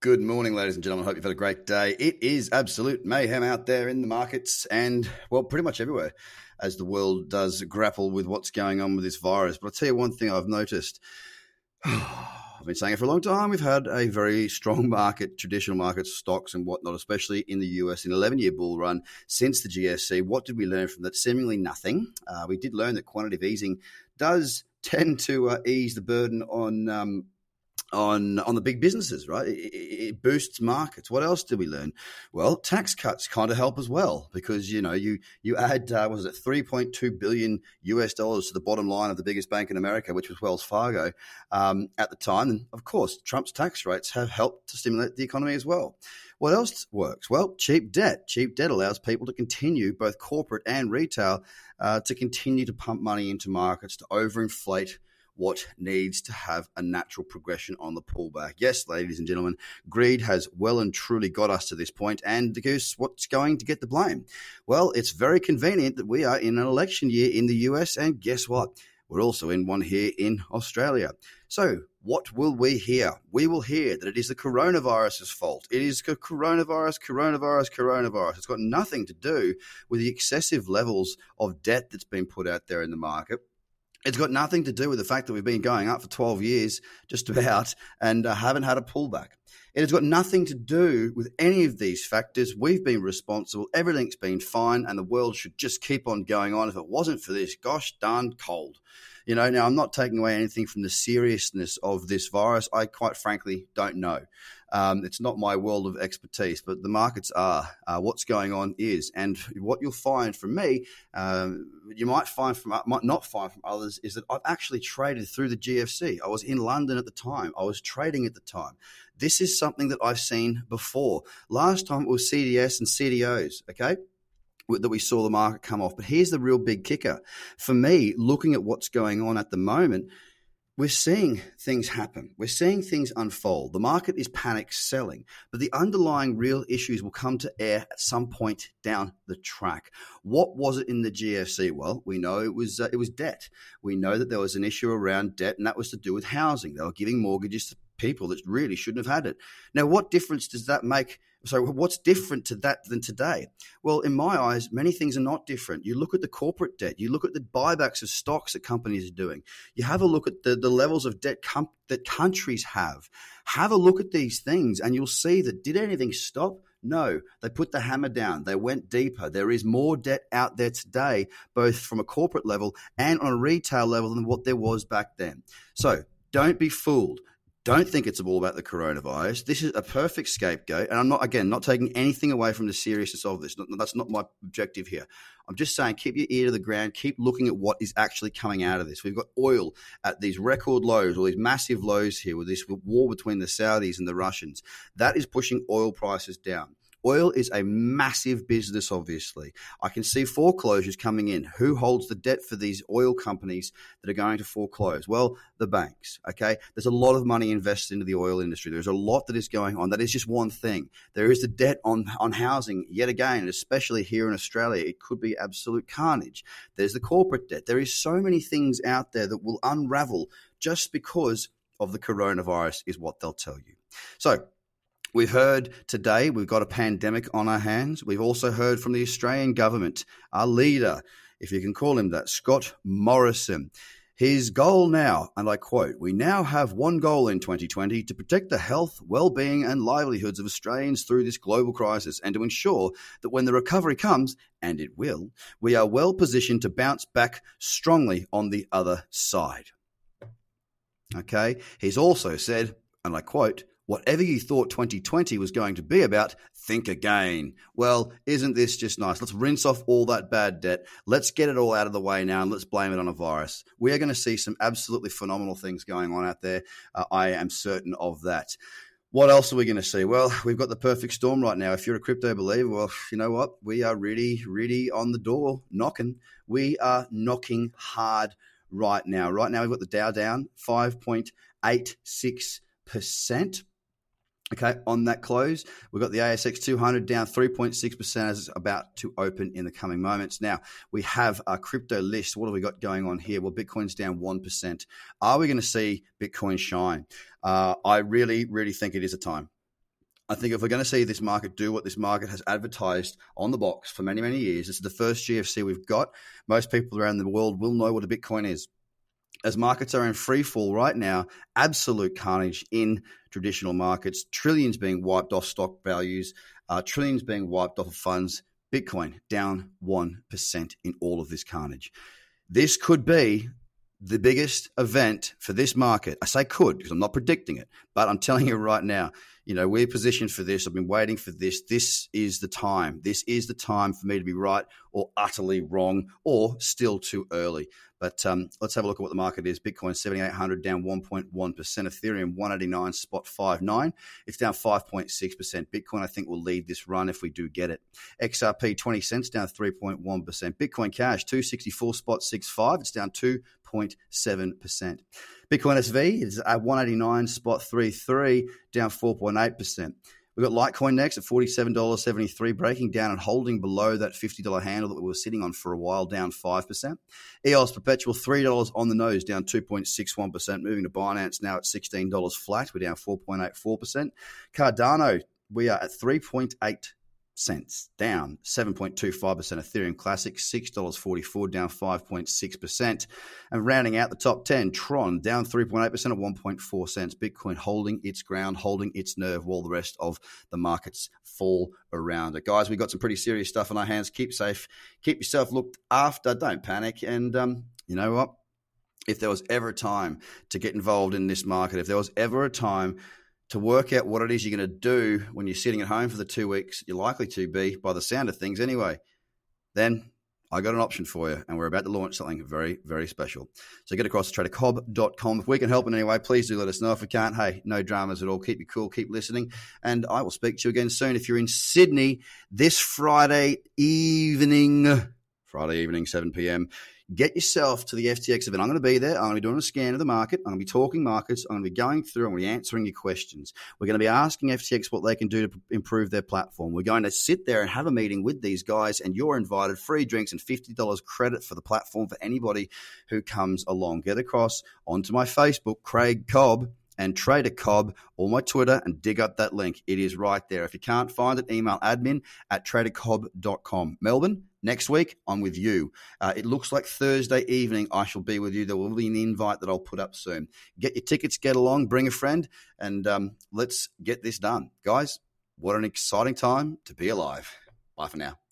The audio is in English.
Good morning, ladies and gentlemen. I hope you've had a great day. It is absolute mayhem out there in the markets and, well, pretty much everywhere as the world does grapple with what's going on with this virus. But I'll tell you one thing I've noticed. I've been saying it for a long time. We've had a very strong market, traditional markets, stocks and whatnot, especially in the US, in an 11 year bull run since the GFC. What did we learn from that? Seemingly nothing. Uh, we did learn that quantitative easing does tend to uh, ease the burden on. Um, on on the big businesses, right? It, it, boosts markets. What else did we learn? Well, tax cuts kind of help as well because you know you you add uh, was it three point two billion US dollars to the bottom line of the biggest bank in America, which was Wells Fargo um, at the time, and of course Trump's tax rates have helped to stimulate the economy as well. What else works? Well, cheap debt. Cheap debt allows people to continue, both corporate and retail, uh, to continue to pump money into markets to overinflate what needs to have a natural progression on the pullback. Yes, ladies and gentlemen, greed has well and truly got us to this point. And the goose, what's going to get the blame? Well, it's very convenient that we are in an election year in the US, and guess what? We're also in one here in Australia. So, what will we hear? We will hear that it is the coronavirus's fault. It is coronavirus, coronavirus, coronavirus. It's got nothing to do with the excessive levels of debt that's been put out there in the market it's got nothing to do with the fact that we've been going up for 12 years, just about, and uh, haven't had a pullback. It has got nothing to do with any of these factors. We've been responsible. Everything's been fine, and the world should just keep on going on. If it wasn't for this, gosh darn cold. You know, now I'm not taking away anything from the seriousness of this virus. I quite frankly don't know. Um, it's not my world of expertise, but the markets are. Uh, what's going on is, and what you'll find from me, um, you might find from might not find from others, is that I've actually traded through the GFC. I was in London at the time. I was trading at the time. This is something that I've seen before. Last time it was CDS and CDOs. Okay that we saw the market come off. But here's the real big kicker. For me, looking at what's going on at the moment, we're seeing things happen. We're seeing things unfold. The market is panic selling, but the underlying real issues will come to air at some point down the track. What was it in the GFC? Well, we know it was uh, it was debt. We know that there was an issue around debt, and that was to do with housing. They were giving mortgages to people that really shouldn't have had it. Now, what difference does that make so, what's different to that than today? Well, in my eyes, many things are not different. You look at the corporate debt, you look at the buybacks of stocks that companies are doing, you have a look at the, the levels of debt com- that countries have. Have a look at these things, and you'll see that did anything stop? No, they put the hammer down. They went deeper. There is more debt out there today, both from a corporate level and on a retail level, than what there was back then. So, don't be fooled don't think it's all about the coronavirus. This is a perfect scapegoat. And I'm not, again, not taking anything away from the seriousness of this. That's not my objective here. I'm just saying keep your ear to the ground, keep looking at what is actually coming out of this. We've got oil at these record lows, all these massive lows here with this war between the Saudis and the Russians. That is pushing oil prices down. Oil is a massive business, obviously. I can see foreclosures coming in. Who holds the debt for these oil companies that are going to foreclose? Well, the banks, okay? There's a lot of money invested into the oil industry. There's a lot that is going on. That is just one thing. There is the debt on, on housing, yet again, especially here in Australia. It could be absolute carnage. There's the corporate debt. There is so many things out there that will unravel just because of the coronavirus, is what they'll tell you. So, We've heard today we've got a pandemic on our hands. We've also heard from the Australian government, our leader, if you can call him that, Scott Morrison. His goal now, and I quote, we now have one goal in 2020 to protect the health, well-being and livelihoods of Australians through this global crisis and to ensure that when the recovery comes, and it will, we are well positioned to bounce back strongly on the other side. Okay. He's also said, and I quote, Whatever you thought 2020 was going to be about, think again. Well, isn't this just nice? Let's rinse off all that bad debt. Let's get it all out of the way now and let's blame it on a virus. We are going to see some absolutely phenomenal things going on out there. Uh, I am certain of that. What else are we going to see? Well, we've got the perfect storm right now. If you're a crypto believer, well, you know what? We are really, really on the door knocking. We are knocking hard right now. Right now, we've got the Dow down 5.86%. Okay, on that close, we've got the ASX 200 down 3.6% as it's about to open in the coming moments. Now, we have our crypto list. What have we got going on here? Well, Bitcoin's down 1%. Are we going to see Bitcoin shine? Uh, I really, really think it is a time. I think if we're going to see this market do what this market has advertised on the box for many, many years, this is the first GFC we've got. Most people around the world will know what a Bitcoin is. As markets are in free fall right now, absolute carnage in traditional markets, trillions being wiped off stock values, uh, trillions being wiped off of funds. Bitcoin down 1% in all of this carnage. This could be the biggest event for this market. I say could because I'm not predicting it, but I'm telling you right now, you know, we're positioned for this. I've been waiting for this. This is the time. This is the time for me to be right or utterly wrong or still too early. But um, let's have a look at what the market is. Bitcoin 7,800 down 1.1%. Ethereum 189 spot 59. It's down 5.6%. Bitcoin, I think, will lead this run if we do get it. XRP 20 cents down 3.1%. Bitcoin Cash 264 spot 65. It's down 2.7%. Bitcoin SV is at 189 spot 33, down 4.8%. We've got Litecoin next at $47.73, breaking down and holding below that $50 handle that we were sitting on for a while, down 5%. EOS Perpetual, $3 on the nose, down 2.61%. Moving to Binance now at $16 flat, we're down 4.84%. Cardano, we are at 3.8 cents, down 7.25%. Ethereum Classic, $6.44, down 5.6%. And rounding out the top 10, Tron, down 3.8% at 1.4 cents. Bitcoin holding its ground, holding its nerve while the rest of the markets fall around it. Guys, we've got some pretty serious stuff on our hands. Keep safe, keep yourself looked after, don't panic. And um, you know what? If there was ever a time to get involved in this market, if there was ever a time to work out what it is you're going to do when you're sitting at home for the two weeks you're likely to be by the sound of things anyway, then I got an option for you, and we're about to launch something very, very special. So get across to tradercobb.com. If we can help in any way, please do let us know. If we can't, hey, no dramas at all. Keep you cool, keep listening, and I will speak to you again soon. If you're in Sydney this Friday evening, Friday evening, 7 p.m., get yourself to the FTX event. I'm going to be there. I'm going to be doing a scan of the market. I'm going to be talking markets. I'm going to be going through. I'm going to be answering your questions. We're going to be asking FTX what they can do to improve their platform. We're going to sit there and have a meeting with these guys, and you're invited. Free drinks and $50 credit for the platform for anybody who comes along. Get across onto my Facebook, Craig Cobb and Trader Cobb or my Twitter and dig up that link. It is right there. If you can't find it, email admin at tradercobb.com. Melbourne, next week, I'm with you. Uh, it looks like Thursday evening I shall be with you. There will be an invite that I'll put up soon. Get your tickets, get along, bring a friend, and um, let's get this done. Guys, what an exciting time to be alive. Bye for now.